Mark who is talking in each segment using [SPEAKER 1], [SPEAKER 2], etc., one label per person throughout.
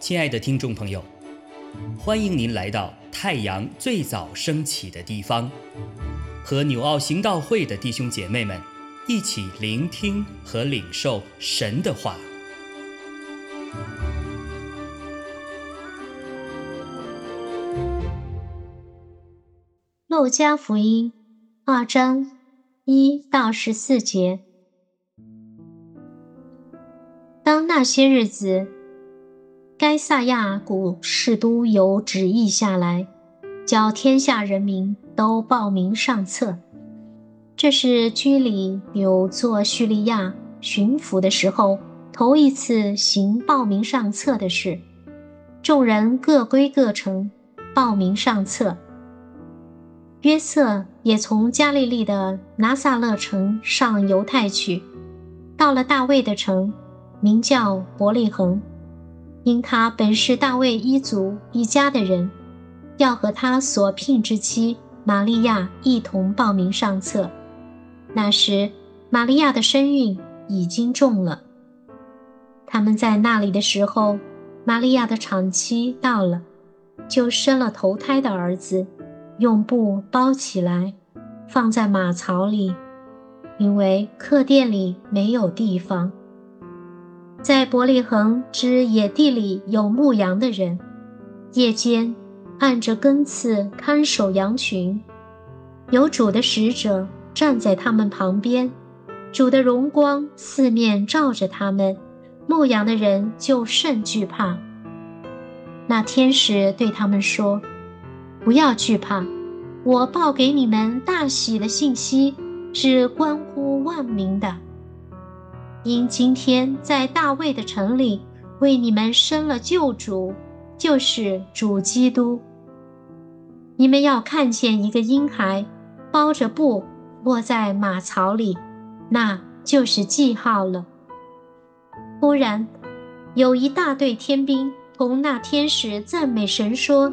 [SPEAKER 1] 亲爱的听众朋友，欢迎您来到太阳最早升起的地方，和纽奥行道会的弟兄姐妹们一起聆听和领受神的话。
[SPEAKER 2] 路加福音二章一到十四节。那些日子，该萨亚古士都有旨意下来，叫天下人民都报名上册。这是居里纽做叙利亚巡抚的时候头一次行报名上册的事。众人各归各城，报名上册。约瑟也从加利利的拿撒勒城上犹太去，到了大卫的城，名叫伯利恒，因他本是大卫一族一家的人，要和他所聘之妻玛利亚一同报名上册。那时，玛利亚的身孕已经重了。他们在那里的时候，玛利亚的产期到了，就生了头胎的儿子。用布包起来，放在马槽里，因为客店里没有地方。在伯利恒之野地里有牧羊的人，夜间按着根刺看守羊群，有主的使者站在他们旁边，主的荣光四面照着他们，牧羊的人就甚惧怕。那天使对他们说。不要惧怕，我报给你们大喜的信息是关乎万民的。因今天在大卫的城里为你们生了救主，就是主基督。你们要看见一个婴孩包着布卧在马槽里，那就是记号了。忽然，有一大队天兵同那天使赞美神说。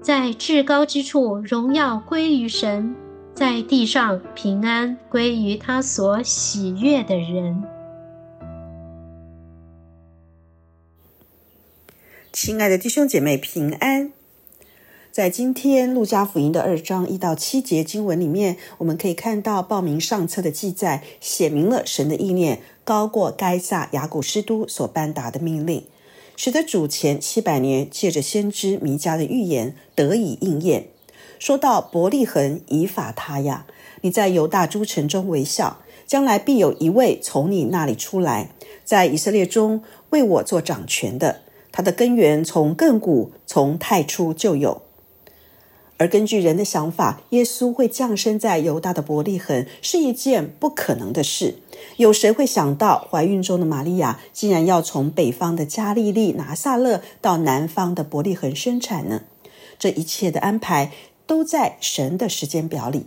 [SPEAKER 2] 在至高之处，荣耀归于神；在地上，平安归于他所喜悦的人。
[SPEAKER 3] 亲爱的弟兄姐妹，平安！在今天路加福音的二章一到七节经文里面，我们可以看到报名上册的记载，写明了神的意念高过该撒雅古斯都所颁达的命令。使得主前七百年借着先知弥迦的预言得以应验。说到伯利恒以法他呀，你在犹大诸城中为笑，将来必有一位从你那里出来，在以色列中为我做掌权的。它的根源从亘古从太初就有。而根据人的想法，耶稣会降生在犹大的伯利恒是一件不可能的事。有谁会想到，怀孕中的玛利亚竟然要从北方的加利利拿撒勒到南方的伯利恒生产呢？这一切的安排都在神的时间表里。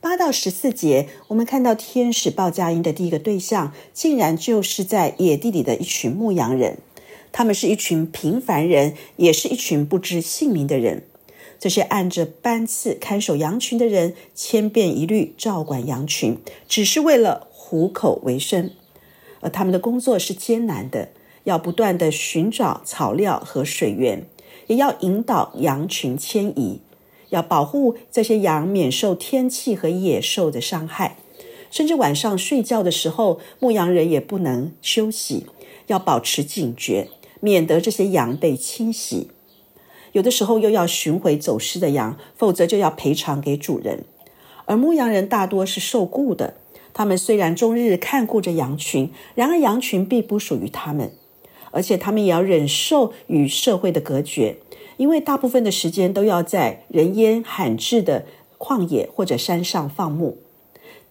[SPEAKER 3] 八到十四节，我们看到天使报佳音的第一个对象，竟然就是在野地里的一群牧羊人。他们是一群平凡人，也是一群不知姓名的人。这些按着班次看守羊群的人，千变一律照管羊群，只是为了糊口为生。而他们的工作是艰难的，要不断的寻找草料和水源，也要引导羊群迁移，要保护这些羊免受天气和野兽的伤害。甚至晚上睡觉的时候，牧羊人也不能休息，要保持警觉，免得这些羊被侵袭。有的时候又要寻回走失的羊，否则就要赔偿给主人。而牧羊人大多是受雇的，他们虽然终日看顾着羊群，然而羊群并不属于他们，而且他们也要忍受与社会的隔绝，因为大部分的时间都要在人烟罕至的旷野或者山上放牧。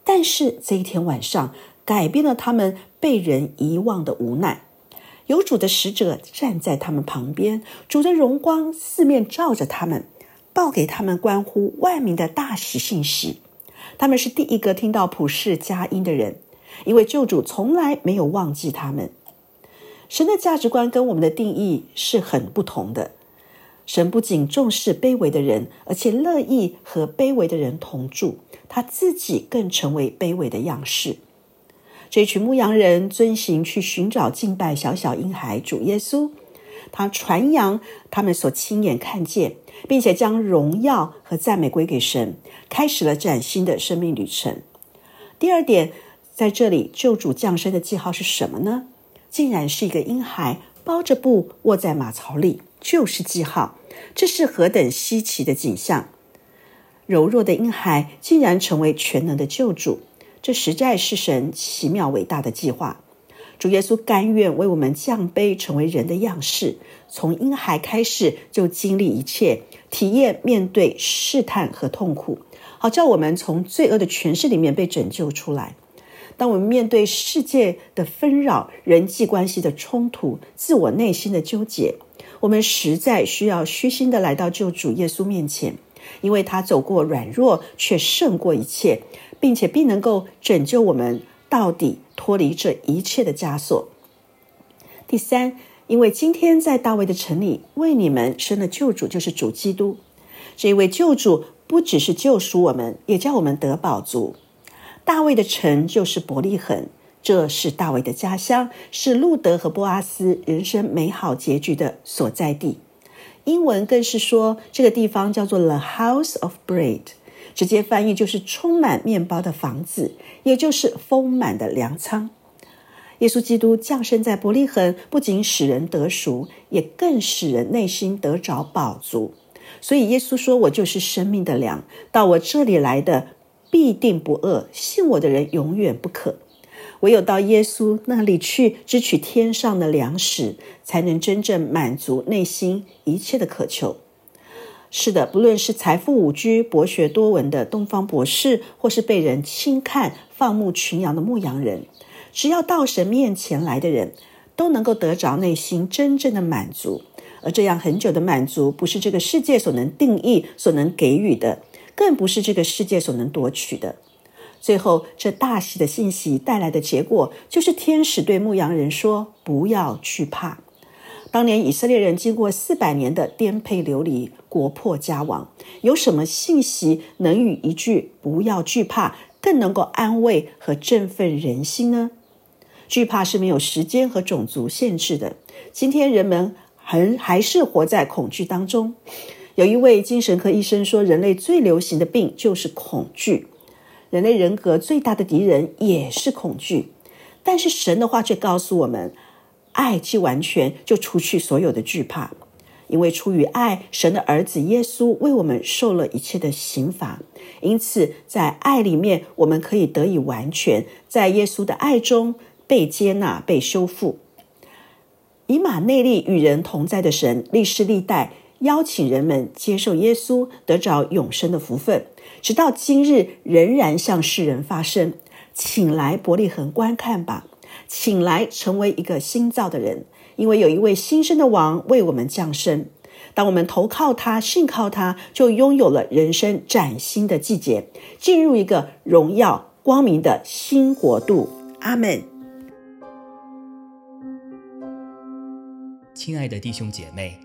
[SPEAKER 3] 但是这一天晚上，改变了他们被人遗忘的无奈。有主的使者站在他们旁边，主的荣光四面照着他们，报给他们关乎万民的大喜信息。他们是第一个听到普世佳音的人，因为救主从来没有忘记他们。神的价值观跟我们的定义是很不同的。神不仅重视卑微的人，而且乐意和卑微的人同住，他自己更成为卑微的样式。这群牧羊人遵行去寻找敬拜小小婴孩主耶稣，他传扬他们所亲眼看见，并且将荣耀和赞美归给神，开始了崭新的生命旅程。第二点，在这里救主降生的记号是什么呢？竟然是一个婴孩包着布卧在马槽里，就是记号。这是何等稀奇的景象！柔弱的婴孩竟然成为全能的救主，这实在是神奇妙伟大的计划。主耶稣甘愿为我们降卑，成为人的样式，从婴孩开始就经历一切，体验面对试探和痛苦，好叫我们从罪恶的权势里面被拯救出来。当我们面对世界的纷扰、人际关系的冲突、自我内心的纠结，我们实在需要虚心的来到救主耶稣面前。因为他走过软弱，却胜过一切，并且必能够拯救我们到底，脱离这一切的枷锁。第三，因为今天在大卫的城里为你们生了救主，就是主基督。这一位救主不只是救赎我们，也叫我们得宝足。大卫的城就是伯利恒，这是大卫的家乡，是路德和波阿斯人生美好结局的所在地。英文更是说，这个地方叫做 The House of Bread，直接翻译就是充满面包的房子，也就是丰满的粮仓。耶稣基督降生在伯利恒，不仅使人得赎，也更使人内心得着饱足。所以耶稣说：“我就是生命的粮，到我这里来的必定不饿，信我的人永远不渴。”唯有到耶稣那里去支取天上的粮食，才能真正满足内心一切的渴求。是的，不论是财富五居、博学多闻的东方博士，或是被人轻看、放牧群羊的牧羊人，只要到神面前来的人，都能够得着内心真正的满足。而这样很久的满足，不是这个世界所能定义、所能给予的，更不是这个世界所能夺取的。最后，这大喜的信息带来的结果，就是天使对牧羊人说：“不要惧怕。”当年以色列人经过四百年的颠沛流离、国破家亡，有什么信息能与一句“不要惧怕”更能够安慰和振奋人心呢？惧怕是没有时间和种族限制的。今天人们还还是活在恐惧当中。有一位精神科医生说：“人类最流行的病就是恐惧。”人类人格最大的敌人也是恐惧，但是神的话却告诉我们：爱既完全，就除去所有的惧怕。因为出于爱，神的儿子耶稣为我们受了一切的刑罚，因此在爱里面，我们可以得以完全，在耶稣的爱中被接纳、被修复。以马内利与人同在的神，历世历代。邀请人们接受耶稣，得着永生的福分，直到今日仍然向世人发声。请来伯利恒观看吧，请来成为一个新造的人，因为有一位新生的王为我们降生。当我们投靠他、信靠他，就拥有了人生崭新的季节，进入一个荣耀光明的新国度。阿门。
[SPEAKER 1] 亲爱的弟兄姐妹。